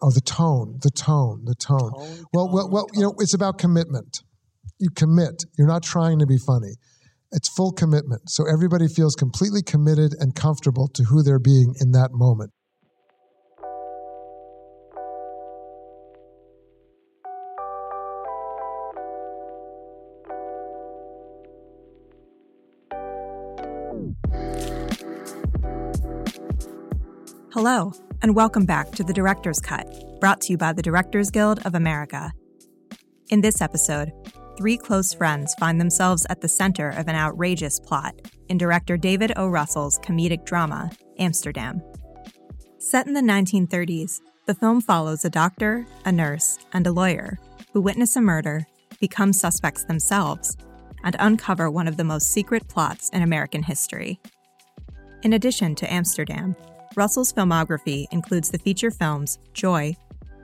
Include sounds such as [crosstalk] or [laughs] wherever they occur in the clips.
Oh, the tone, the tone, the tone. Tone, well, tone, well, well, you know, it's about commitment. You commit. You're not trying to be funny. It's full commitment. So everybody feels completely committed and comfortable to who they're being in that moment. Hello, and welcome back to The Director's Cut, brought to you by the Directors Guild of America. In this episode, three close friends find themselves at the center of an outrageous plot in director David O. Russell's comedic drama, Amsterdam. Set in the 1930s, the film follows a doctor, a nurse, and a lawyer who witness a murder, become suspects themselves, and uncover one of the most secret plots in American history. In addition to Amsterdam, Russell's filmography includes the feature films Joy,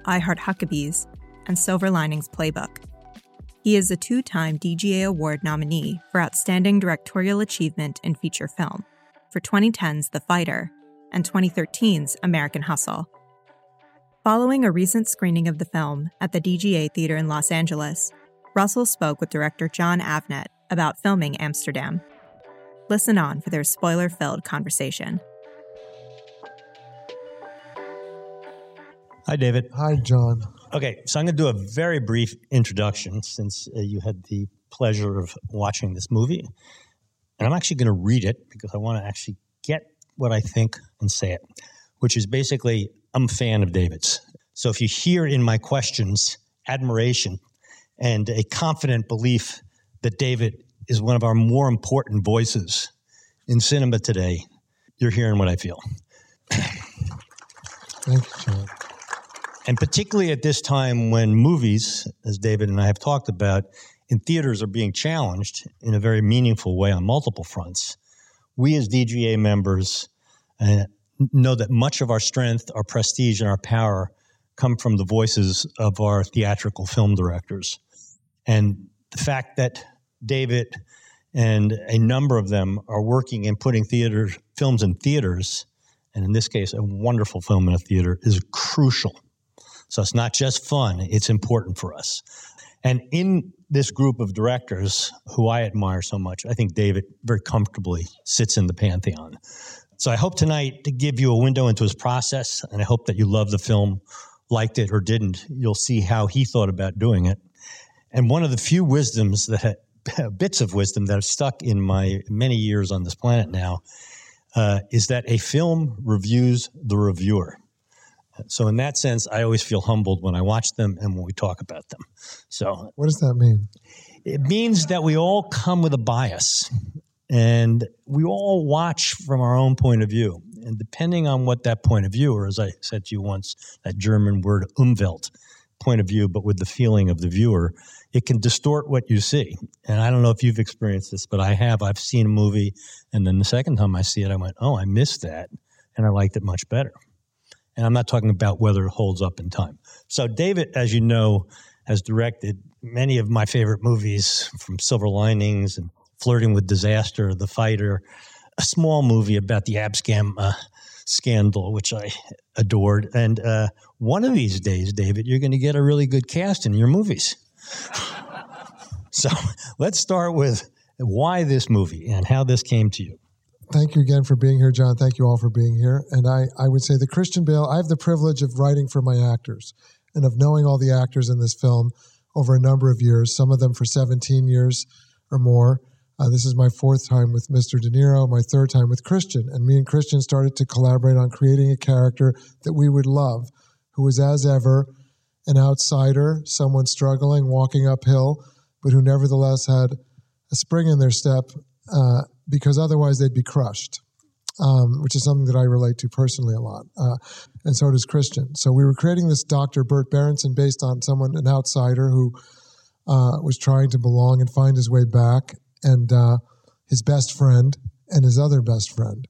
I Heart Huckabees, and Silver Linings Playbook. He is a two time DGA Award nominee for Outstanding Directorial Achievement in Feature Film for 2010's The Fighter and 2013's American Hustle. Following a recent screening of the film at the DGA Theater in Los Angeles, Russell spoke with director Jon Avnet about filming Amsterdam. Listen on for their spoiler filled conversation. Hi, David. Hi, Jon. Okay, so I'm going to do a very brief introduction since uh, you had the pleasure of watching this movie. And I'm actually going to read it because I want to actually get what I think and say it, which is basically I'm a fan of David's. So if you hear in my questions admiration and a confident belief that David is one of our more important voices in cinema today, you're hearing what I feel. Thank you, Jon. And particularly at this time when movies, as David and I have talked about, in theaters are being challenged in a very meaningful way on multiple fronts, we as DGA members uh, know that much of our strength, our prestige, and our power come from the voices of our theatrical film directors. And the fact that David and a number of them are working and putting theater films in theaters, and in this case, a wonderful film in a theater, is crucial. So it's not just fun, it's important for us. And in this group of directors who I admire so much, I think David very comfortably sits in the pantheon. So I hope tonight to give you a window into his process, and I hope that you love the film, liked it or didn't. You'll see how he thought about doing it. And one of the few wisdoms that [laughs] bits of wisdom that have stuck in my many years on this planet now uh, is that a film reviews the reviewer. So in that sense, I always feel humbled when I watch them and when we talk about them. So What does that mean? it means that we all come with a bias and we all watch from our own point of view. And depending on what that point of view, or as I said to you once, that German word Umwelt, point of view, but with the feeling of the viewer, it can distort what you see. And I don't know if you've experienced this, but I have. I've seen a movie, and then the second time I see it, I went, oh, I missed that. And I liked it much better. And I'm not talking about whether it holds up in time. So, David, as you know, has directed many of my favorite movies from Silver Linings and Flirting with Disaster, The Fighter, a small movie about the Abscam uh, scandal, which I adored. And uh, one of these days, David, you're going to get a really good cast in your movies. [laughs] so let's start with why this movie and how this came to you. Thank you again for being here, Jon. Thank you all for being here. And I, I would say the Christian Bale, I have the privilege of writing for my actors and of knowing all the actors in this film over a number of years, some of them for 17 years or more. Uh, this is my fourth time with Mr. De Niro, my third time with Christian. And me and Christian started to collaborate on creating a character that we would love, who was, as ever, an outsider, someone struggling, walking uphill, but who nevertheless had a spring in their step uh, because otherwise they'd be crushed, um, which is something that I relate to personally a lot. Uh, and so does Christian. So we were creating this Dr. Burt Berendsen based on someone, an outsider who uh, was trying to belong and find his way back, and uh, his best friend and his other best friend.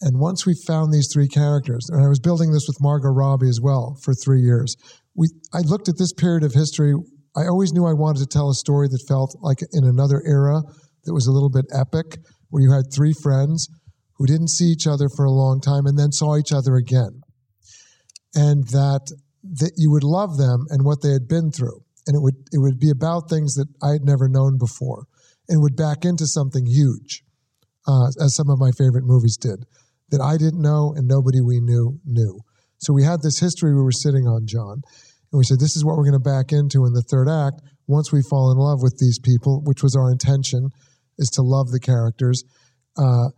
And once we found these three characters, and I was building this with Margot Robbie as well for three years, we I looked at this period of history. I always knew I wanted to tell a story that felt like in another era that was a little bit epic, where you had three friends who didn't see each other for a long time and then saw each other again. And that that you would love them and what they had been through. And it would, it would be about things that I had never known before and would back into something huge, uh, as some of my favorite movies did, that I didn't know and nobody we knew knew. So we had this history we were sitting on, Jon, and we said, this is what we're going to back into in the third act once we fall in love with these people, which was our intention, is to love the characters. Uh,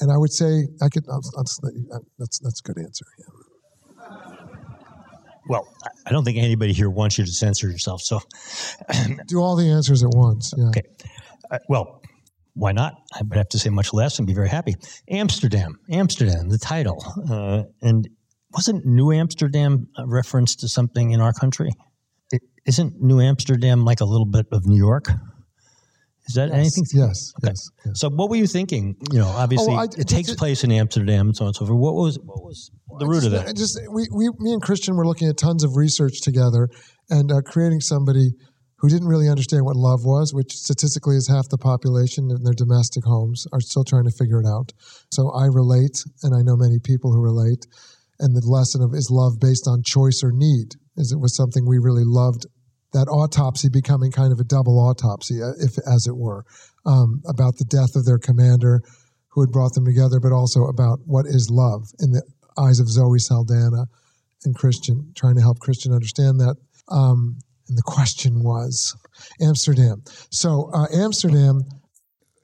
and I would say, I could, I'll, I'll just let you, uh, that's, that's a good answer. Yeah. Well, I don't think anybody here wants you to censor yourself. So, Do all the answers at once. Yeah. okay. Uh, well, why not? I would have to say much less and be very happy. Amsterdam, Amsterdam, the title. Uh, and wasn't New Amsterdam a reference to something in our country? is isn't New Amsterdam like a little bit of New York? Is that Yes, anything? Yes. Okay. Yes. yes. So, what were you thinking? You know, obviously, Oh, I- it takes place in Amsterdam and so on and so forth. What was what was the root of just, that? Just we, we, me and Christian were looking at tons of research together and uh, creating somebody who didn't really understand what love was, which statistically is half the population in their domestic homes are still trying to figure it out. So I relate, and I know many people who relate. And the lesson of is love based on choice or need? Is it was something we really loved. That autopsy becoming kind of a double autopsy, uh, if as it were, um, about the death of their commander, who had brought them together, but also about what is love in the eyes of Zoe Saldana and Christian, trying to help Christian understand that. Um, and the question was Amsterdam. So, uh, Amsterdam,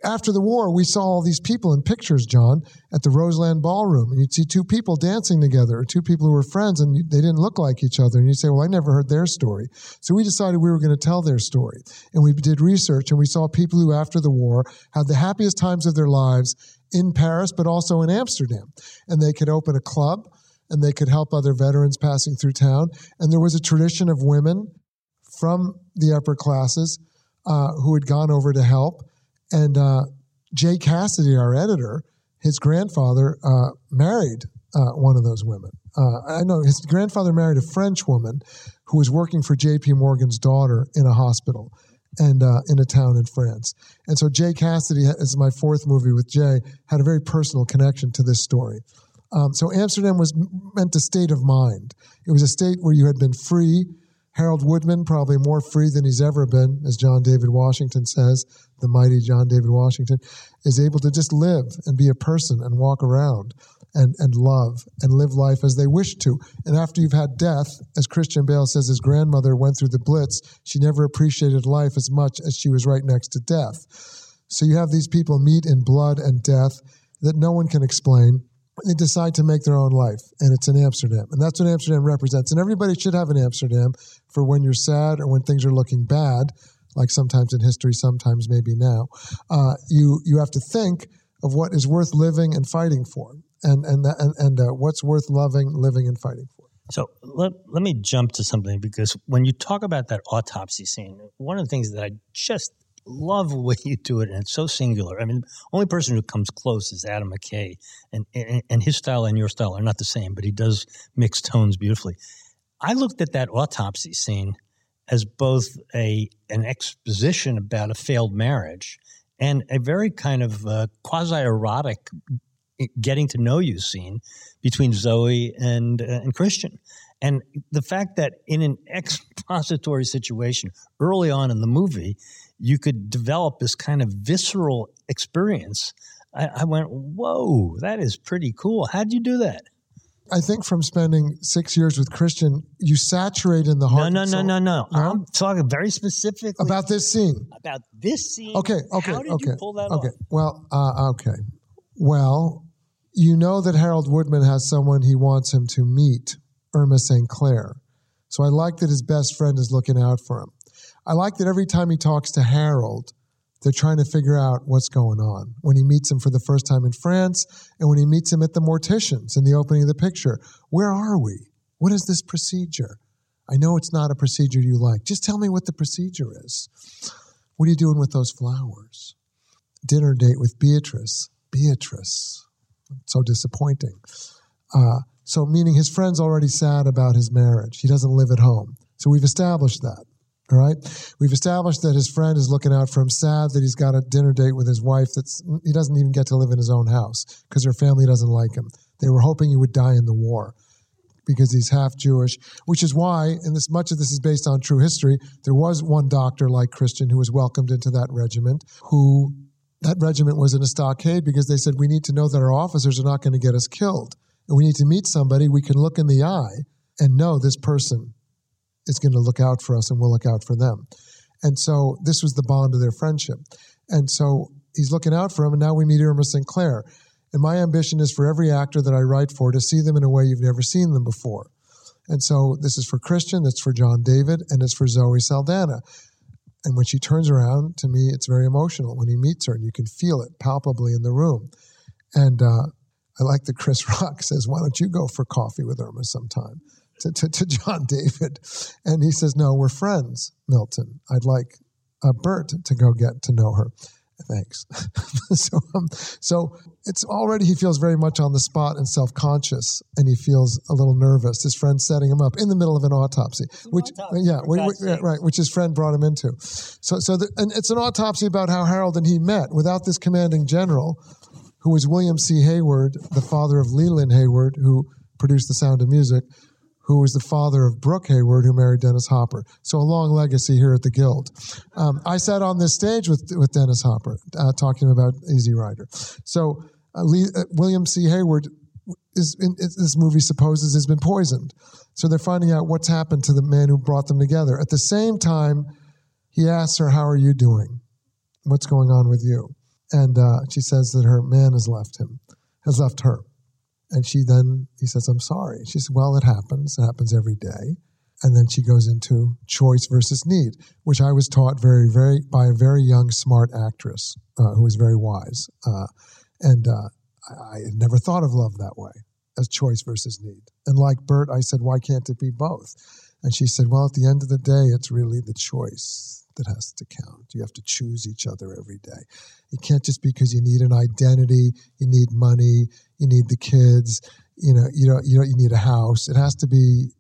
after the war, we saw all these people in pictures, Jon, at the Roseland Ballroom. And you'd see two people dancing together, or two people who were friends, and you, they didn't look like each other. And you'd say, Well, I never heard their story. So, we decided we were going to tell their story. And we did research, and we saw people who, after the war, had the happiest times of their lives in Paris, but also in Amsterdam. And they could open a club and they could help other veterans passing through town. And there was a tradition of women from the upper classes uh, who had gone over to help. And uh, Jay Cassidy, our editor, his grandfather uh, married uh, one of those women. Uh, I know his grandfather married a French woman who was working for J.P. Morgan's daughter in a hospital and uh, in a town in France. And so Jay Cassidy, is my fourth movie with Jay, had a very personal connection to this story. Um, so Amsterdam was meant a state of mind. It was a state where you had been free. Harold Woodman, probably more free than he's ever been, as John David Washington says, the mighty John David Washington, is able to just live and be a person and walk around and, and love and live life as they wish to. And after you've had death, as Christian Bale says, his grandmother went through the Blitz, she never appreciated life as much as she was right next to death. So you have these people meet in blood and death that no one can explain. They decide to make their own life, and it's in Amsterdam. And that's what Amsterdam represents. And everybody should have an Amsterdam for when you're sad or when things are looking bad, like sometimes in history, sometimes maybe now. Uh, you, you have to think of what is worth living and fighting for, and, and, and, and uh, what's worth loving, living, and fighting for. So let, let me jump to something because when you talk about that autopsy scene, one of the things that I just love the way you do it, and it's so singular. I mean, only person who comes close is Adam McKay, and, and, and his style and your style are not the same, but he does mix tones beautifully. I looked at that autopsy scene as both a an exposition about a failed marriage and a very kind of uh, quasi erotic getting to know you scene between Zoe and uh, and Christian. And the fact that in an [laughs] expository situation early on in the movie, you could develop this kind of visceral experience. I, I went, "Whoa, that is pretty cool! How'd you do that?" I think from spending six years with Christian, you saturate in the heart. no, and no, no, no. No? I'm talking very specifically About this scene. about this scene. Okay, okay, How did okay. you pull that okay. off? Well, uh, okay. Well, you know that Harold Woodman has someone he wants him to meet, Irma St. Clair. So I like that his best friend is looking out for him. I like that every time he talks to Harold, they're trying to figure out what's going on. When he meets him for the first time in France, and when he meets him at the morticians in the opening of the picture, where are we? What is this procedure? I know it's not a procedure you like. Just tell me what the procedure is. What are you doing with those flowers? Dinner date with Beatrice. Beatrice. So disappointing. Uh, so, meaning his friend's already sad about his marriage. He doesn't live at home. So, we've established that. All right. We've established that his friend is looking out for him, sad that he's got a dinner date with his wife that's he doesn't even get to live in his own house because her family doesn't like him. They were hoping he would die in the war. because he's half Jewish, which is why, and this much of this is based on true history, there was one doctor like Christian who was welcomed into that regiment, who that regiment was in a stockade because they said, we need to know that our officers are not going to get us killed. And we need to meet somebody we can look in the eye and know this person is going to look out for us and we'll look out for them. And so this was the bond of their friendship. And so he's looking out for him, and now we meet Irma St. Clair. And my ambition is for every actor that I write for to see them in a way you've never seen them before. And so this is for Christian, it's for John David, and it's for Zoe Saldana. And when she turns around, to me, it's very emotional when he meets her, and you can feel it palpably in the room. And uh, I like that Chris [laughs] Rock says, Why don't you go for coffee with Irma sometime? To, to, to John [laughs] David. And he says, No, we're friends, Milton. I'd like uh, Burt to go get to know her. Thanks. [laughs] so, um, so it's already he feels very much on the spot and self-conscious, and he feels a little nervous. His friend setting him up in the middle of an autopsy, which autopsy, yeah, which, yeah, right, which his friend brought him into. So, so the, and it's an autopsy about how Harold and he met without this commanding general, who was William C. Hayward, the father of Leland Hayward, who produced The Sound of Music who was the father of Brooke Hayward, who married Dennis Hopper. So a long legacy here at the Guild. Um, I sat on this stage with with Dennis Hopper uh, talking about Easy Rider. So uh, Lee, uh, William C. Hayward is in, this movie supposes has been poisoned. So they're finding out what's happened to the man who brought them together. At the same time, he asks her, "How are you doing? What's going on with you?" And uh, she says that her man has left him, has left her. And she then, he says, I'm sorry. She says, Well, it happens. It happens every day. And then she goes into choice versus need, which I was taught very, very by a very young, smart actress uh, who was very wise. Uh, and uh, I, I had never thought of love that way as choice versus need. And like Burt, I said, Why can't it be both? And she said, Well, at the end of the day, it's really the choice that has to count. You have to choose each other every day. It can't just because you need an identity, you need money, you need the kids, you know, you know, you know, you need a house. It has to be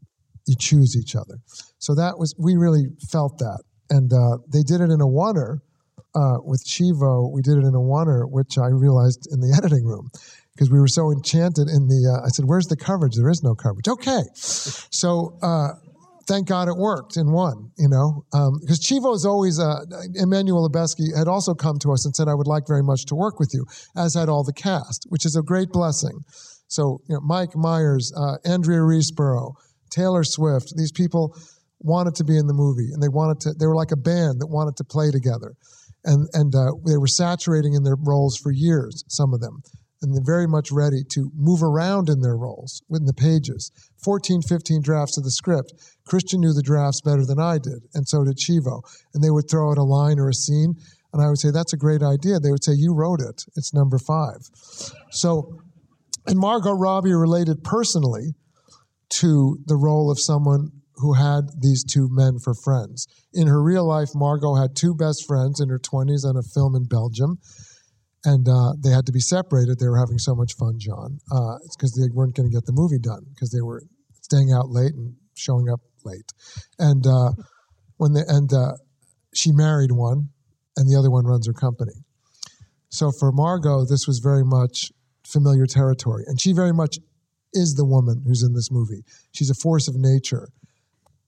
you choose each other. So that was we really felt that, and uh, they did it in a oneer uh, with Chivo. We did it in a oneer, which I realized in the [laughs] editing room because we were so enchanted in the. Uh, I said, "Where's the coverage? There is no coverage." Okay, so uh, thank God it worked in one, you know, because um, Chivo is always, uh, Emmanuel Lubezki had also come to us and said, I would like very much to work with you, as had all the cast, which is a great blessing. So, you know, Mike Myers, uh, Andrea Riseborough, Taylor Swift, these people wanted to be in the movie and they wanted to, they were like a band that wanted to play together. And, and uh, they were saturating in their roles for years, some of them and they're very much ready to move around in their roles within the pages. 14, 15 drafts of the script. Christian knew the drafts better than I did, and so did Chivo. And they would throw out a line or a scene, and I would say, That's a great idea. They would say, You wrote it. It's number five. So, and Margot Robbie related personally to the role of someone who had these two men for friends. In her real life, Margot had two best friends in her 20s on a film in Belgium and uh, they had to be separated. They were having so much fun, Jon. Uh, it's because they weren't going to get the movie done because they were staying out late and showing up late. And uh, when they and uh, she married one, and the other one runs her company. So for Margot, this was very much familiar territory, and she very much is the woman who's in this movie. She's a force of nature,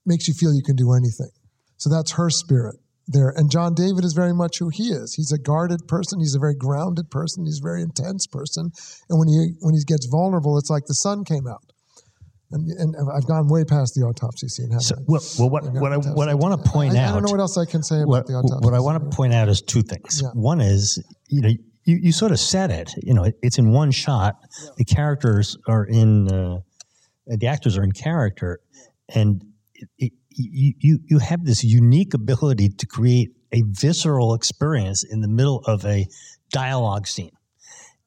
makes you feel you can do anything. So that's her spirit there. And John David is very much who he is. He's a guarded person. He's a very grounded person. He's a very intense person. And when he when he gets vulnerable, it's like the sun came out. And, and I've gone way past the autopsy scene. So, well, well, what, what I, what I want to point I, out. I don't know what else I can say about what, the autopsy. What I want to point out is two things. Yeah. One is, you know, you, you sort of said it. You know, it, it's in one shot. Yeah. The characters are in, uh, the actors are in character, and it, you, you, you have this unique ability to create a visceral experience in the middle of a dialogue scene.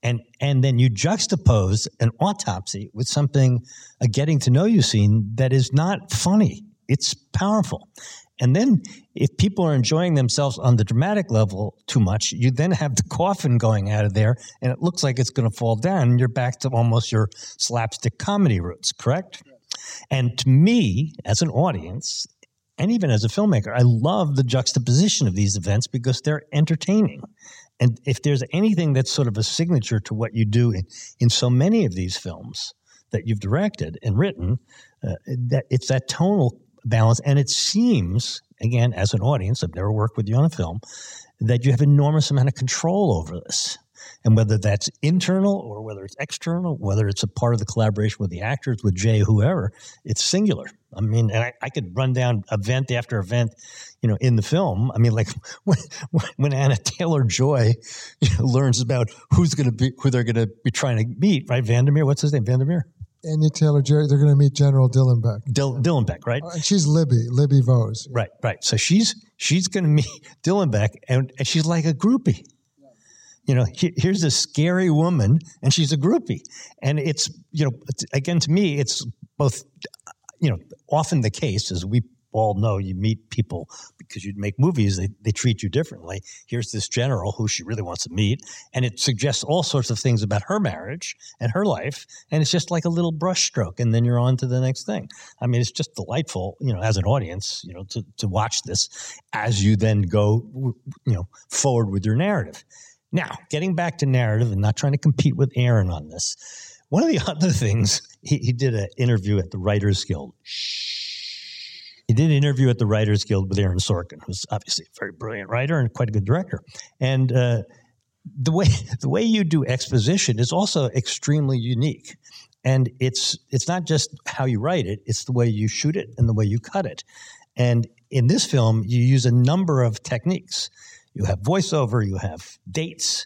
And, and then you juxtapose an autopsy with something, a getting to know you scene that is not funny. It's powerful. And then if people are enjoying themselves on the dramatic level too much, you then have the coffin going out of there and it looks like it's going to fall down and you're back to almost your slapstick comedy roots, correct? And to me, as an audience, and even as a filmmaker, I love the juxtaposition of these events because they're entertaining. And if there's anything that's sort of a signature to what you do in, in so many of these films, that you've directed and written, uh, that it's that tonal balance, and it seems again as an audience, I've never worked with you on a film, that you have enormous amount of control over this. And whether that's internal or whether it's external, whether it's a part of the collaboration with the actors, with Jay, whoever, it's singular. I mean, and I, I could run down event after event, you know, in the film. I mean, like [laughs] when, when Anya Taylor Joy [laughs] you know, learns about who's going to be, who they're going to be trying to meet, right? Vandermeer, what's his name? Vandermeer? Anna Taylor Joy, they're going to meet General Dillenbeck. Dil- Dillenbeck, right? Uh, she's Libby, Libby Voze. Right, right. So she's she's going to meet [laughs] Dillenbeck, and, and she's like a groupie you know, here's a scary woman and she's a groupie. And it's, you know, again, to me, it's both, you know, often the case, as we all know, you meet people because you make movies, they, they treat you differently. Here's this general who she really wants to meet, and it suggests all sorts of things about her marriage and her life. And it's just like a little brushstroke, and then you're on to the next thing. I mean, it's just delightful, you know, as an audience, you know, to, to watch this as you then go, you know, forward with your narrative. Now, getting back to narrative and not trying to compete with Aaron on this, one of the [laughs] other things, he, he did an interview at the Writers Guild. He did an interview at the Writers Guild with Aaron Sorkin, who's obviously a very brilliant writer and quite a good director. And uh, the way [laughs] the way you do exposition is also extremely unique. And it's it's not just how you write it; it's the way you shoot it and the way you cut it. And in this film, you use a number of techniques. You have voiceover, you have dates,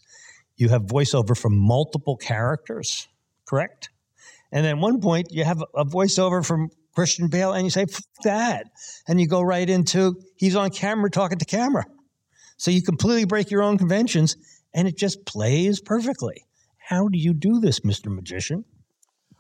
you have voiceover from multiple characters, correct? And then at one point, you have a voiceover from Christian Bale, and you say, that. And you go right into he's on camera talking to camera. So you completely break your own conventions, and it just plays perfectly. How do you do this, Mr. Magician?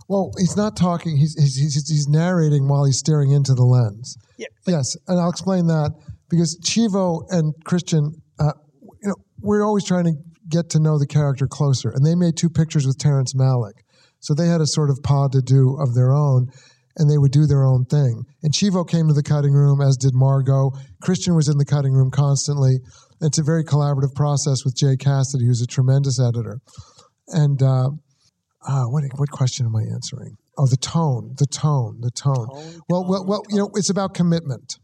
Well, he's not talking. He's, he's, he's, he's narrating while he's staring into the lens. Yeah, yes, and I'll explain that because Chivo and Christian uh, you know, we're always trying to get to know the character closer. And they made two pictures with Terrence Malick. So they had a sort of pod to do of their own, and they would do their own thing. And Chivo came to the cutting room, as did Margot. Christian was in the cutting room constantly. It's a very collaborative process with Jay Cassidy, who's a tremendous editor. And uh, uh, what what question am I answering? Oh, the tone, the tone, the tone. tone well, well, well. You know, it's about commitment.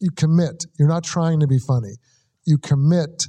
You commit. You're not trying to be funny you commit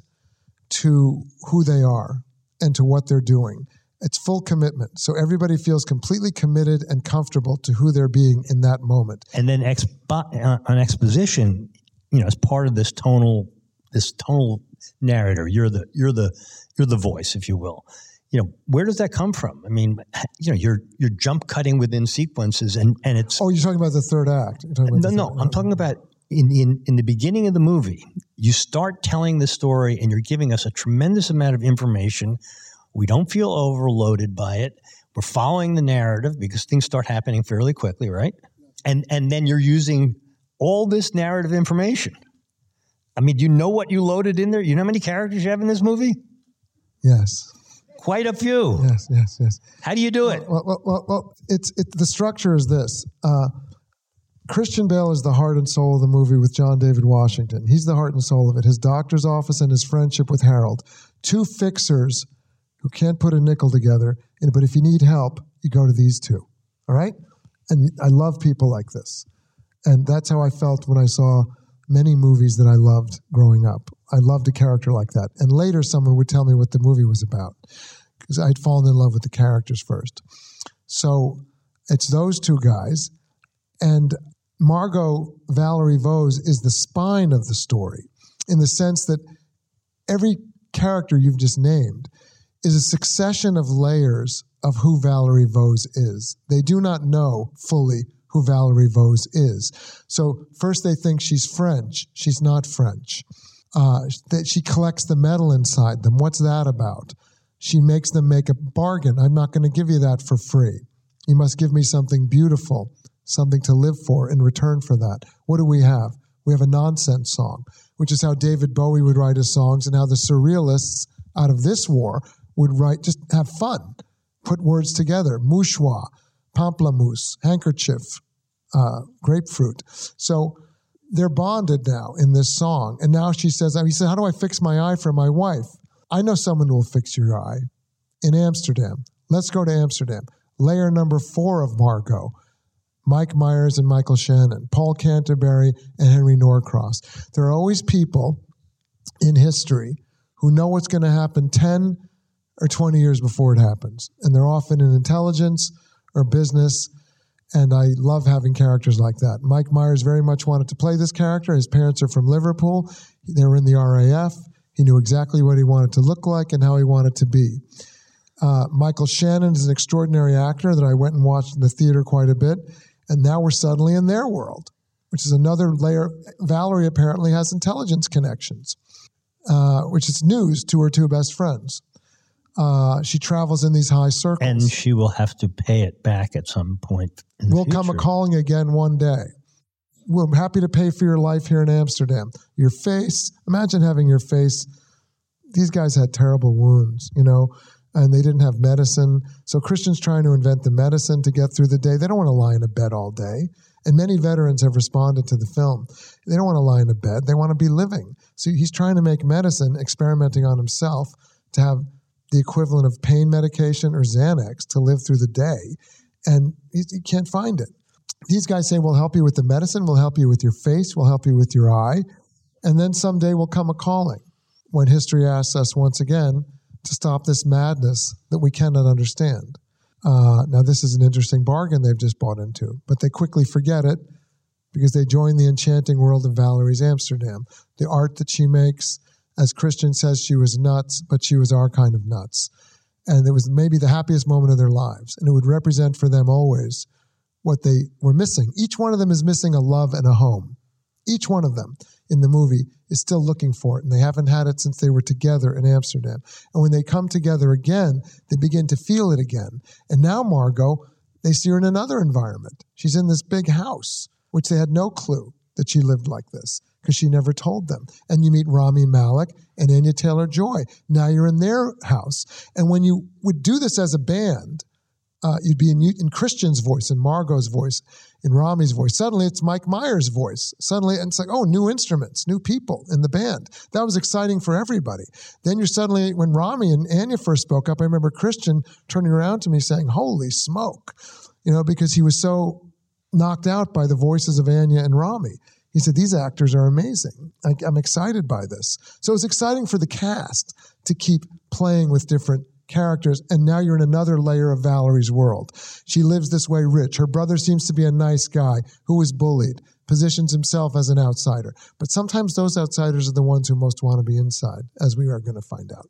to who they are and to what they're doing. It's full commitment. So everybody feels completely committed and comfortable to who they're being in that moment. And then expo- uh, an exposition, you know, as part of this tonal this tonal narrator, you're the you're the you're the voice, if you will. You know, where does that come from? I mean, you know, you're you're jump cutting within sequences, and and it's. Oh, you're talking about the third act. no, no, I'm talking about in, in, in the beginning of the movie, you start telling the story and you're giving us a tremendous amount of information. We don't feel overloaded by it. We're following the narrative because things start happening fairly quickly, right? And and then you're using all this narrative information. I mean, do you know what you loaded in there? You know how many characters you have in this movie? Yes. Quite a few. Yes, yes, yes. How do you do it? Well, well, well, well it's it, the structure is this. Uh, Christian Bale is the heart and soul of the movie with John David Washington. He's the heart and soul of it. His doctor's office and his friendship with Harold. Two fixers who can't put a nickel together, but if you need help, you go to these two. All right? And I love people like this. And that's how I felt when I saw many movies that I loved growing up. I loved a character like that. And later, someone would tell me what the movie was about because I'd fallen in love with the characters first. So it's those two guys. And Margot Valerie Voze is the spine of the story in the sense that every character you've just named is a succession of layers of who Valerie Voze is. They do not know fully who Valerie Voze is. So, first they think she's French. She's not French. Uh, that she collects the metal inside them. What's that about? She makes them make a bargain. I'm not going to give you that for free. You must give me something beautiful something to live for in return for that. What do we have? We have a nonsense song, which is how David Bowie would write his songs and how the surrealists out of this war would write, just have fun, put words together. Mouchoir, pamplemousse, handkerchief, uh, grapefruit. So they're bonded now in this song. And now she says, he said, How do I fix my eye for my wife? I know someone who will fix your eye in Amsterdam. Let's go to Amsterdam. Layer number four of Margot, Mike Myers and Michael Shannon, Paul Canterbury and Henry Norcross. There are always people in history who know what's going to happen 10 or 20 years before it happens. And they're often in intelligence or business. And I love having characters like that. Mike Myers very much wanted to play this character. His parents are from Liverpool. They were in the RAF. He knew exactly what he wanted to look like and how he wanted to be. Uh, Michael Shannon is an extraordinary actor that I went and watched in the theater quite a bit. And now we're suddenly in their world, which is another layer. Valerie apparently has intelligence connections, uh, which is news to her two best friends. Uh, she travels in these high circles. And she will have to pay it back at some point. we'll come a calling again one day. We're happy to pay for your life here in Amsterdam. Your face, imagine having your face. These guys had terrible wounds, you know, and they didn't have medicine. So Christian's trying to invent the medicine to get through the day. They don't want to lie in a bed all day. And many veterans have responded to the film. They don't want to lie in a bed, they want to be living. So he's trying to make medicine, experimenting on himself to have the equivalent of pain medication or Xanax to live through the day, and you, you can't find it. These guys say, We'll help you with the medicine, we'll help you with your face, we'll help you with your eye, and then someday will come a calling when history asks us once again to stop this madness that we cannot understand. Uh, now, this is an interesting bargain they've just bought into, but they quickly forget it because they join the enchanting world of Valerie's Amsterdam. The art that she makes, as Christian says, she was nuts, but she was our kind of nuts. And it was maybe the happiest moment of their lives. And it would represent for them always what they were missing. Each one of them is missing a love and a home. Each one of them in the movie is still looking for it, and they haven't had it since they were together in Amsterdam. And when they come together again, they begin to feel it again. And now, Margot, they see her in another environment. She's in this big house, which they had no clue that she lived like this because she never told them. And you meet Rami Malek and Anya Taylor Joy. Now you're in their house. And when you would do this as a band, uh, you'd be in, in Christian's voice, in Margot's voice, in Rami's voice. Suddenly it's Mike Myers' voice. Suddenly and it's like, oh, new instruments, new people in the band. That was exciting for everybody. Then you're suddenly, when Rami and Anya first spoke up, I remember Christian turning around to me saying, holy smoke, you know, because he was so knocked out by the voices of Anya and Rami. He said, These actors are amazing. I, I'm excited by this. So it's exciting for the cast to keep playing with different characters, and now you're in another layer of Valerie's world. She lives this way rich. Her brother seems to be a nice guy who was bullied, positions himself as an outsider. But sometimes those outsiders are the ones who most want to be inside, as we are going to find out.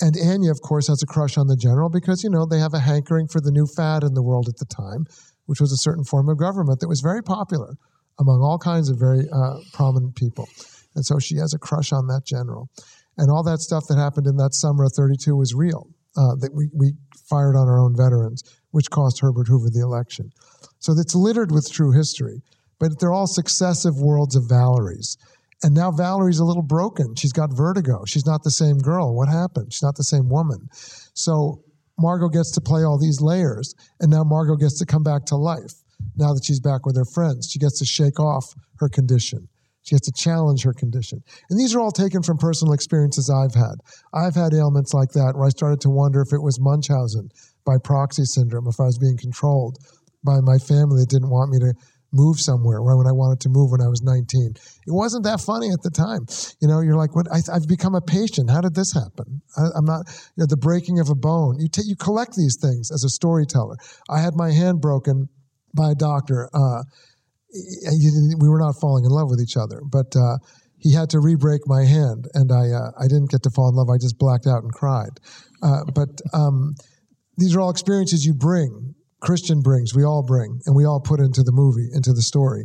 And Anya, of course, has a crush on the general because, you know, they have a hankering for the new fad in the world at the time, which was a certain form of government that was very popular among all kinds of very uh, prominent people. And so she has a crush on that general. And all that stuff that happened in that summer of 32 was real, uh, that we, we fired on our own veterans, which cost Herbert Hoover the election. So it's littered with true history, but they're all successive worlds of Valerie's. And now Valerie's a little broken. She's got vertigo. She's not the same girl. What happened? She's not the same woman. So Margot gets to play all these layers, and now Margot gets to come back to life now that she's back with her friends. She gets to shake off her condition. She has to challenge her condition. And these are all taken from personal experiences I've had. I've had ailments like that where I started to wonder if it was Munchausen by proxy syndrome, if I was being controlled by my family that didn't want me to move somewhere when I wanted to move when I was 19. It wasn't that funny at the time. You know, you're like, what? I, have become a patient. How did this happen? I, am not, you know, the breaking of a bone. You, t- you collect these things as a storyteller. I had my hand broken by a doctor. Uh, we were not falling in love with each other, but uh, he had to re-break my hand, and I uh, I didn't get to fall in love. I just blacked out and cried. Uh, but um, these are all experiences you bring. Christian brings, we all bring, and we all put into the movie, into the story.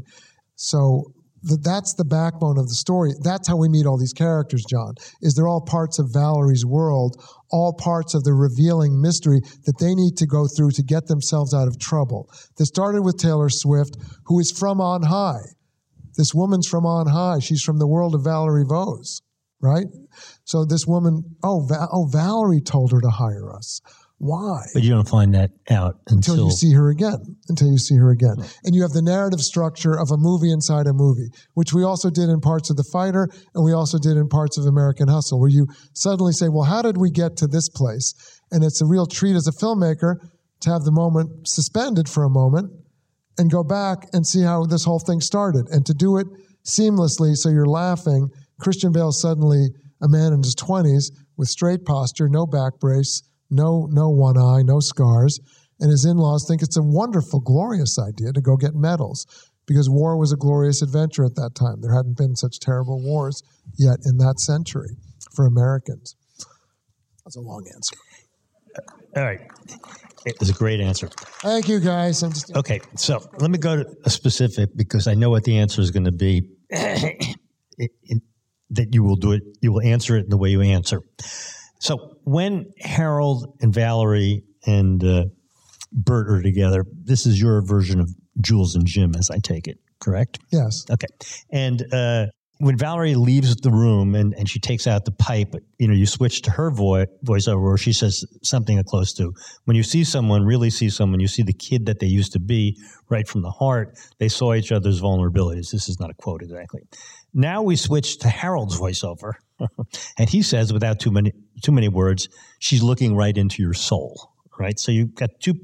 So that's the backbone of the story. That's how we meet all these characters, Jon. Is they're all parts of Valerie's world, all parts of the revealing mystery that they need to go through to get themselves out of trouble. That started with Taylor Swift, who is from on high. This woman's from on high. She's from the world of Valerie Voze, right? So this woman, oh, Va- oh, Valerie told her to hire us. Why? But you don't find that out until, until you see her again. Until you see her again. And you have the narrative structure of a movie inside a movie, which we also did in parts of The Fighter and we also did in parts of American Hustle, where you suddenly say, well, how did we get to this place? And it's a real treat as a filmmaker to have the moment suspended for a moment and go back and see how this whole thing started and to do it seamlessly so you're laughing. Christian Bale suddenly a man in his 20s with straight posture, no back brace, no no one eye, no scars, and his in-laws think it's a wonderful, glorious idea to go get medals because war was a glorious adventure at that time. There hadn't been such terrible wars yet in that century for Americans. That's a long answer. All right. It was a great answer. Thank you, guys. I'm just Okay, so let me go to a specific because I know what the answer is going to be. [coughs] It- it- that you will do it, you will answer it in the way you answer. So when Harold and Valerie and uh, Burt are together, this is your version of Jules and Jim, as I take it, correct? yes. Okay. And uh, when Valerie leaves the room and, and she takes out the pipe, you know, you switch to her vo- voiceover where she says something close to, when you see someone, really see someone, you see the kid that they used to be right from the heart, they saw each other's vulnerabilities. This is not a quote exactly. Now we switch to Harold's voiceover, [laughs] and he says, without too many too many words, she's looking right into your soul. Right, so you've got two,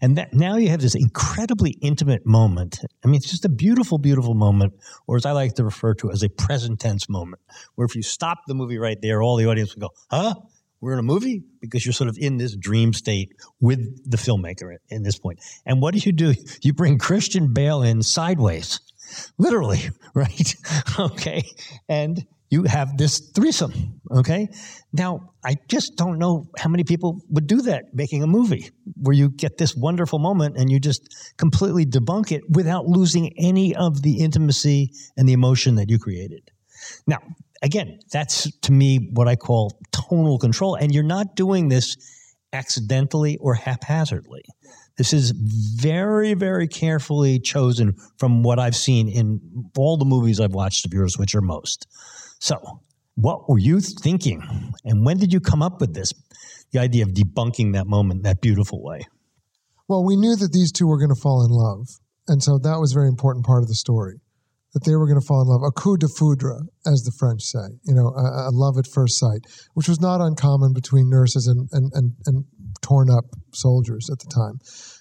and that now you have this incredibly intimate moment. I mean, it's just a beautiful, beautiful moment, or as I like to refer to it, as a present tense moment, where if you stop the movie right there, all the audience would go, "Huh? We're in a movie?" Because you're sort of in this dream state with the filmmaker at, in this point. And what do you do? You bring Christian Bale in sideways literally, [laughs] right? [laughs] okay. And you have this threesome. Okay. Now, I just don't know how many people would do that making a movie where you get this wonderful moment and you just completely debunk it without losing any of the intimacy and the emotion that you created. Now, again, that's to me what I call tonal control. And you're not doing this accidentally or haphazardly. This is very, very carefully chosen from what I've seen in all the movies I've watched of yours, which are most. So, what were you thinking? And when did you come up with this? The idea of debunking that moment that beautiful way. Well, we knew that these two were going to fall in love. And so that was a very important part of the story that they were going to fall in love. A coup de foudre, as the French say, you know, a, a love at first sight, which was not uncommon between nurses and, and, and, and torn up soldiers at the time.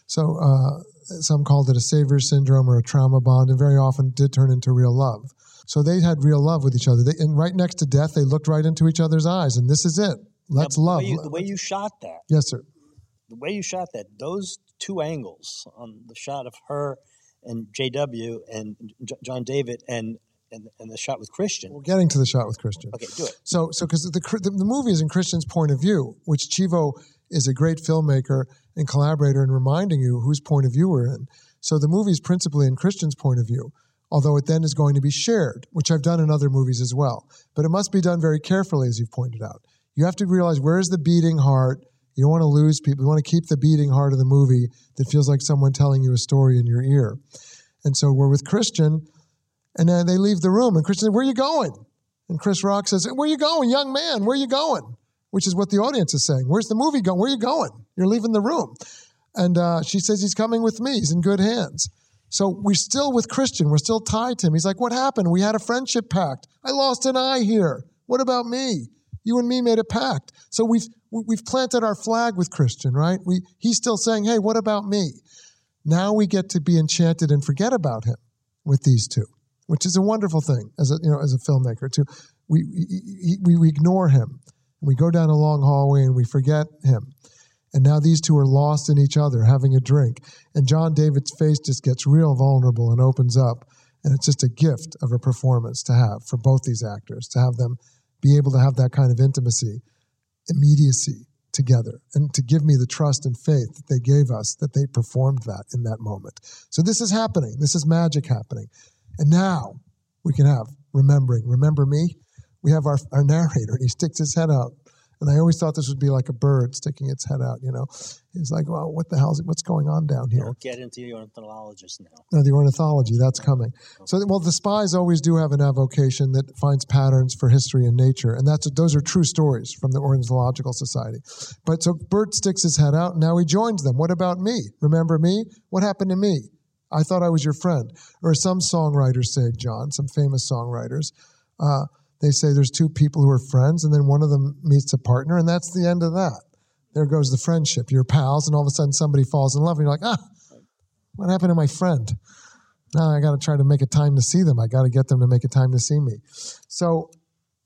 So uh, some called it a savior syndrome or a trauma bond, and very often did turn into real love. So they had real love with each other. They, and right next to death, they looked right into each other's eyes, and this is it. Let's Now, love. The way, you, the way you shot that, yes, sir. the way you shot that, those two angles on the shot of her and JW and J- John David and, and and the shot with Christian. We're getting to the shot with Christian. Okay, do it. So, so because the, the the movie is in Christian's point of view, which Chivo is a great filmmaker and collaborator in reminding you whose point of view we're in. So the movie is principally in Christian's point of view, although it then is going to be shared, which I've done in other movies as well. But it must be done very carefully, as you've pointed out. You have to realize where is the beating heart. You don't want to lose people. You want to keep the beating heart of the movie that feels like someone telling you a story in your ear. And so we're with Christian, and then they leave the room, and Christian says, "Where are you going?" And Chris Rock says, Where are you going, young man? Where are you going? Which is what the audience is saying. Where's the movie going? Where are you going? You're leaving the room. And uh, she says, He's coming with me. He's in good hands. So we're still with Christian. We're still tied to him. He's like, What happened? We had a friendship pact. I lost an eye here. What about me? You and me made a pact. So we've we've planted our flag with Christian, right? We he's still saying, Hey, what about me? Now we get to be enchanted and forget about him with these two, which is a wonderful thing as a you know as a filmmaker too. We we, we ignore him. We go down a long hallway and we forget him. And now these two are lost in each other, having a drink. And John David's face just gets real vulnerable and opens up. And it's just a gift of a performance to have for both these actors, to have them be able to have that kind of intimacy, immediacy together, and to give me the trust and faith that they gave us that they performed that in that moment. So this is happening. This is magic happening. And now we can have remembering. Remember me? We have our, our narrator, and he sticks his head out. And I always thought this would be like a bird sticking its head out, you know. It's like, well, what the hell's what's going on down here? Don't get into the ornithologist now. No, the ornithology, that's coming. So, well, the spies always do have an avocation that finds patterns for history and nature, and that's those are true stories from the Ornithological Society. But so Burt sticks his head out, and now he joins them. What about me? Remember me? What happened to me? I thought I was your friend. Or some songwriters say, Jon, some famous songwriters, uh, they say there's two people who are friends, and then one of them meets a partner, and that's the end of that. there goes the friendship. You're pals, and all of a sudden somebody falls in love, and you're like, ah, what happened to my friend? Now I got to try to make a time to see them. I got to get them to make a time to see me. So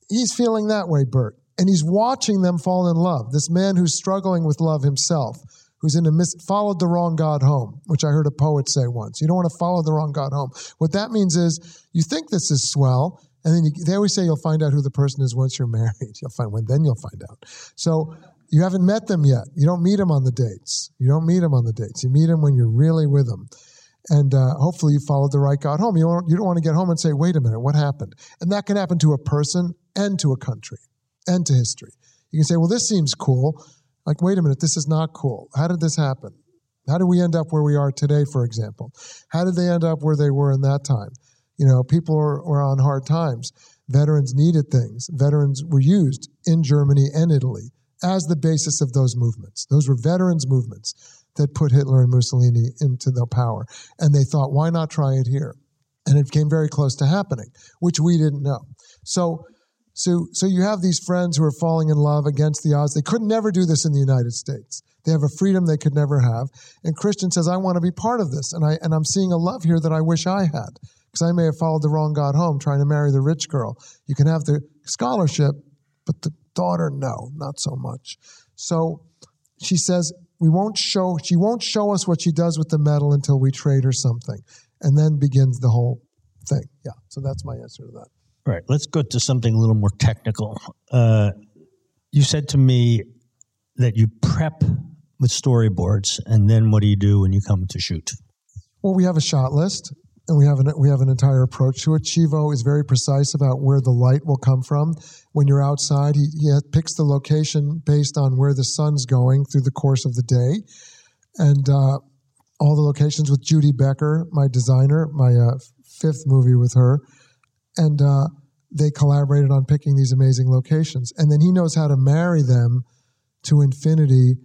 he's feeling that way, Burt, And he's watching them fall in love. This man who's struggling with love himself, who's in a mis- followed the wrong God home, which I heard a poet say once. You don't want to follow the wrong God home. What that means is you think this is swell, and then you, they always say you'll find out who the person is once you're [laughs] married. You'll find when, then you'll find out. So you haven't met them yet. You don't meet them on the dates. You don't meet them on the dates. You meet them when you're really with them. And uh, hopefully you followed the right God home. You don't, you don't want to get home and say, wait a minute, what happened? And that can happen to a person and to a country and to history. You can say, well, this seems cool. Like, wait a minute, this is not cool. How did this happen? How did we end up where we are today, for example? How did they end up where they were in that time? You know, people were, on hard times. Veterans needed things. Veterans were used in Germany and Italy as the basis of those movements. Those were veterans' movements that put Hitler and Mussolini into the power. And they thought, why not try it here? And it came very close to happening, which we didn't know. So, so, so you have these friends who are falling in love against the odds. They could never do this in the United States. They have a freedom they could never have. And Christian says, I want to be part of this. And, I, and I'm seeing a love here that I wish I had because I may have followed the wrong God home trying to marry the rich girl. You can have the scholarship, but the daughter, no, not so much. So she says, we won't show, she won't show us what she does with the medal until we trade her something. And then begins the whole thing. Yeah. So that's my answer to that. All right. Let's go to something a little more technical. Uh, you said to me that you prep with storyboards, and then what do you do when you come to shoot? Well, we have a shot list, and we have an we have an entire approach to it. Chivo is very precise about where the light will come from. When you're outside, he, he picks the location based on where the sun's going through the course of the day, and uh, all the locations with Judy Becker, my designer, my uh, fifth movie with her, and uh, they collaborated on picking these amazing locations. And then he knows how to marry them to infinity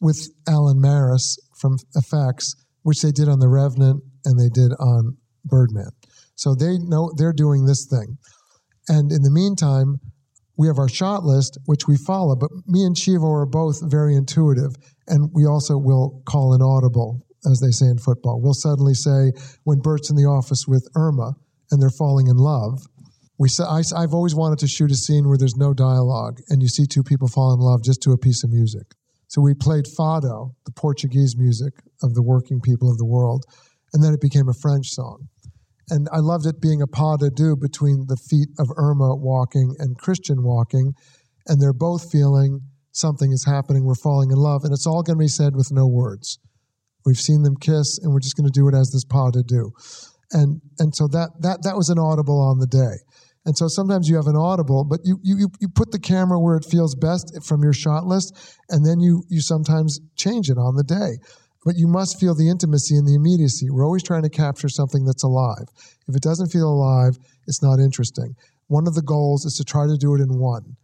with Alan Maris from effects, which they did on The Revenant and they did on Birdman. So they know they're doing this thing. And in the meantime, we have our shot list, which we follow, but me and Chivo are both very intuitive. And we also will call an audible, as they say in football. We'll suddenly say, when Burt's in the office with Irma and they're falling in love, we say, I, I've always wanted to shoot a scene where there's no dialogue and you see two people fall in love just to a piece of music. So we played Fado, the Portuguese music of the working people of the world, and then it became a French song. And I loved it being a pas de deux between the feet of Irma walking and Christian walking, and they're both feeling something is happening, we're falling in love, and it's all going to be said with no words. We've seen them kiss, and we're just going to do it as this pas de deux. And, and so that, that, that was an audible on the day. And so sometimes you have an audible, but you, you, you put the camera where it feels best from your shot list, and then you, you sometimes change it on the day. But you must feel the intimacy and the immediacy. We're always trying to capture something that's alive. If it doesn't feel alive, it's not interesting. One of the goals is to try to do it in one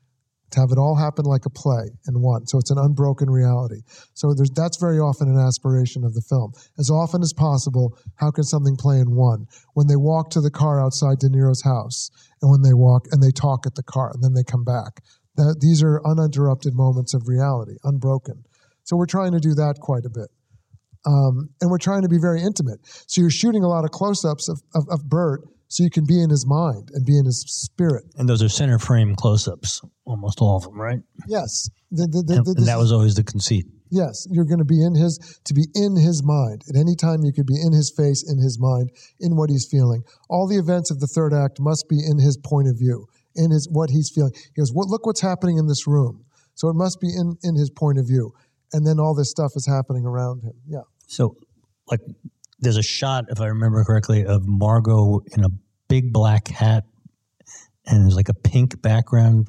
to have it all happen like a play in one. So it's an unbroken reality. So that's very often an aspiration of the film. As often as possible, how can something play in one? When they walk to the car outside De Niro's house, and when they walk and they talk at the car, and then they come back. That, these are uninterrupted moments of reality, unbroken. So we're trying to do that quite a bit. Um, and we're trying to be very intimate. So you're shooting a lot of close ups of, of, of Burt so you can be in his mind and be in his spirit. And those are center frame close ups, almost all of them, right? Yes. The, the, the, and, and that was always the conceit. Yes, you're going to be in his, to be in his mind. At any time, you could be in his face, in his mind, in what he's feeling. All the events of the third act must be in his point of view, in his, what he's feeling. He goes, what, look what's happening in this room. So it must be in, in his point of view. And then all this stuff is happening around him. Yeah. So, like, there's a shot, if I remember correctly, of Margot in a big black hat, and there's like a pink background,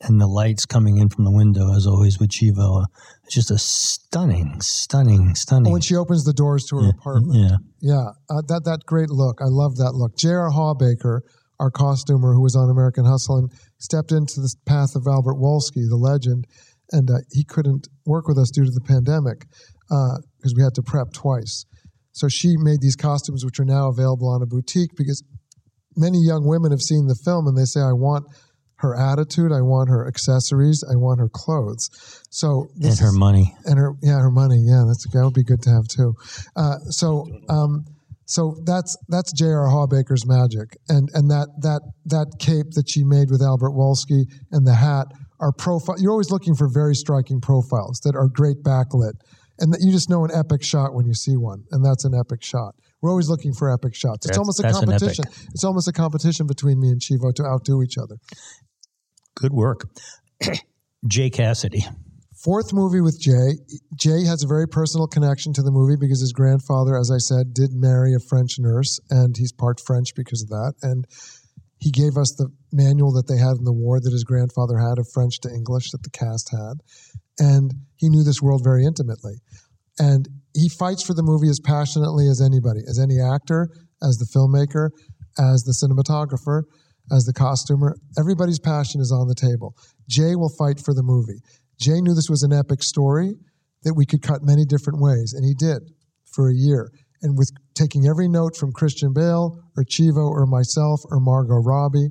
and the lights coming in from the window, as always with Chivo. It's just a stunning, stunning, stunning. when she opens the doors to her yeah, apartment, yeah, yeah, uh, that that great look. I love that look. J.R. Hawbaker, our costumer who was on American Hustle, and stepped into the path of Albert Wolsky, the legend, and uh, he couldn't work with us due to the pandemic because uh, we had to prep twice. So she made these costumes, which are now available on a boutique because many young women have seen the film and they say, I want her attitude. I want her accessories. I want her clothes. So and her is, money. and her yeah her money. Yeah, that's that would be good to have too. Uh, so um, so that's that's J.R. Hawbaker's magic, and and that that that cape that she made with Albert Wolsky and the hat are profile. You're always looking for very striking profiles that are great backlit, and that you just know an epic shot when you see one, and that's an epic shot. We're always looking for epic shots. It's That's- almost a that's an epic. competition. It's almost a competition between me and Chivo to outdo each other. Good work. [clears throat] Jay Cassidy. Fourth movie with Jay. Jay has a very personal connection to the movie because his grandfather, as I said, did marry a French nurse, and he's part French because of that. And he gave us the manual that they had in the war that his grandfather had of French to English that the cast had. And he knew this world very intimately. And he fights for the movie as passionately as anybody, as any actor, as the filmmaker, as the cinematographer, as the costumer. Everybody's passion is on the table. Jay will fight for the movie. Jay knew this was an epic story that we could cut many different ways, and he did for a year. And with taking every note from Christian Bale or Chivo or myself or Margot Robbie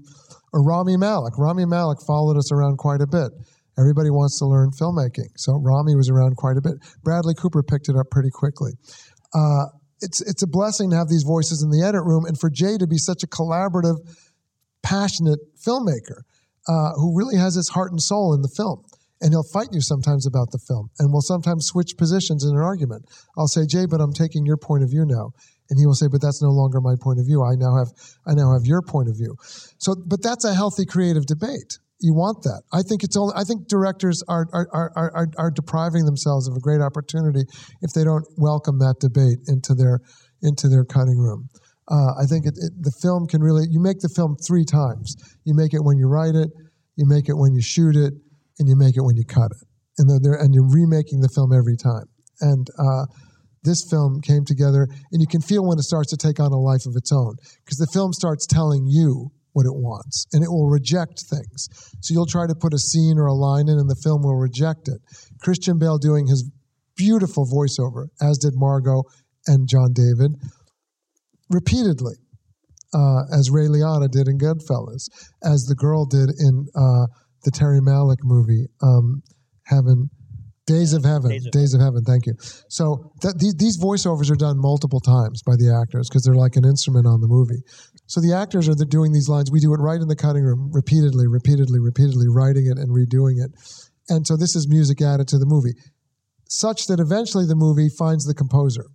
or Rami Malek. Rami Malek followed us around quite a bit. Everybody wants to learn filmmaking, so Rami was around quite a bit. Bradley Cooper picked it up pretty quickly. Uh, it's it's a blessing to have these voices in the edit room, and for Jay to be such a collaborative, passionate filmmaker uh, who really has his heart and soul in the film. And he'll fight you sometimes about the film, and we'll sometimes switch positions in an argument. I'll say, Jay, but I'm taking your point of view now, and he will say, but that's no longer my point of view. I now have I now have your point of view. So, but that's a healthy creative debate. You want that. I think it's only. I think directors are are, are, are, are depriving themselves of a great opportunity if they don't welcome that debate into their into their cutting room. Uh, I think it, it, the film can really. You make the film three times. You make it when you write it. You make it when you shoot it, and you make it when you cut it. And they're, and you're remaking the film every time. And uh, this film came together, and you can feel when it starts to take on a life of its own because the film starts telling you what it wants and it will reject things. So you'll try to put a scene or a line in, and the film will reject it. Christian Bale doing his beautiful voiceover, as did Margot and John David, repeatedly, uh, as Ray Liotta did in Goodfellas, as the girl did in uh, the Terry Malick movie, um, Heaven. Days of Heaven. Days of Days of Heaven. Thank you. So th- these, these voiceovers are done multiple times by the actors because they're like an instrument on the movie. So the actors are doing these lines. We do it right in the cutting room, repeatedly, repeatedly, repeatedly, writing it and redoing it. And so this is music added to the movie, such that eventually the movie finds the composer.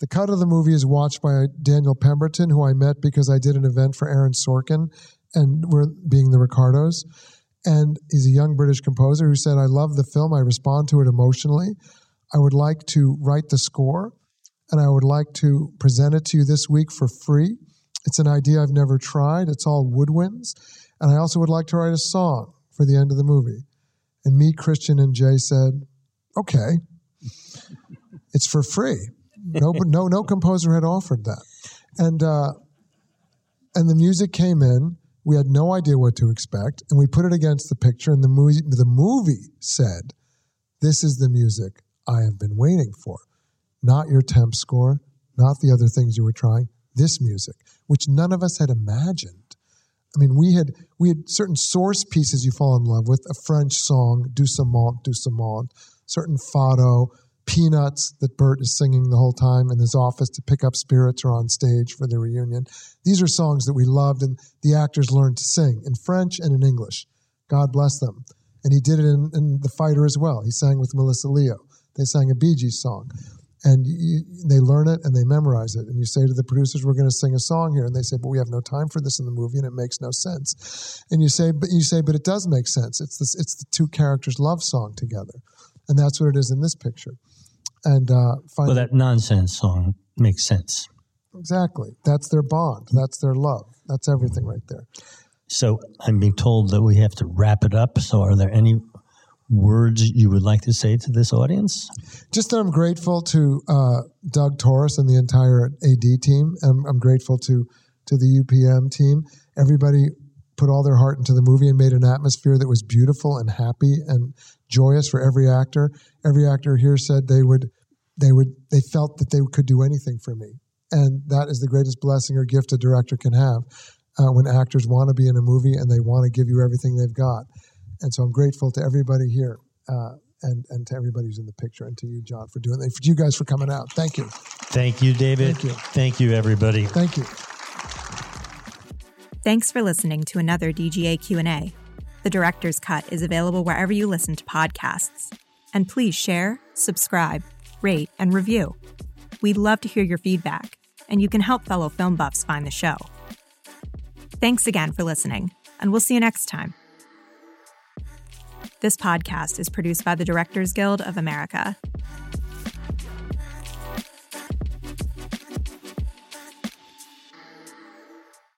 The cut of the movie is watched by Daniel Pemberton, who I met because I did an event for Aaron Sorkin, and we're being the Ricardos. And he's a young British composer who said, I love the film. I respond to it emotionally. I would like to write the score, and I would like to present it to you this week for free. It's an idea I've never tried. It's all woodwinds. And I also would like to write a song for the end of the movie. And me, Christian, and Jay said, okay, it's for free. No, no, no composer had offered that. And, uh, and the music came in. We had no idea what to expect, and we put it against the picture. And the movie, the movie said, "This is the music I have been waiting for, not your temp score, not the other things you were trying. This music, which none of us had imagined. I mean, we had we had certain source pieces you fall in love with, a French song, Doucement, Doucement, certain fado, peanuts that Burt is singing the whole time in his office to pick up spirits or on stage for the reunion. These are songs that we loved, and the actors learned to sing in French and in English. God bless them. And he did it in, in The Fighter as well. He sang with Melissa Leo. They sang a Bee Gees song. And you, they learn it and they memorize it. And you say to the producers, "We're going to sing a song here," and they say, "But we have no time for this in the movie, and it makes no sense." And you say, "But you say, but it does make sense. It's this. It's the two characters' love song together, and that's what it is in this picture." And uh, finally, Well, that nonsense song makes sense. exactly, that's their bond. That's their love. That's everything right there. So I'm being told that we have to wrap it up. So are there any words you would like to say to this audience? just that I'm grateful to uh, Doug Torres and the entire AD team. I'm, I'm grateful to to the UPM team. Everybody put all their heart into the movie and made an atmosphere that was beautiful and happy and joyous for every actor. Every actor here said they would they would they felt that they could do anything for me, and that is the greatest blessing or gift a director can have. uh, when actors want to be in a movie and they want to give you everything they've got. And so I'm grateful to everybody here uh, and, and to everybody who's in the picture and to you, Jon, for doing that. For you guys for coming out. Thank you. Thank you, David. Thank you. Thank you, everybody. Thank you. Thanks for listening to another DGA Q&A. The Director's Cut is available wherever you listen to podcasts. And please share, subscribe, rate, and review. We'd love to hear your feedback, and you can help fellow film buffs find the show. Thanks again for listening, and we'll see you next time. This podcast is produced by the Directors Guild of America.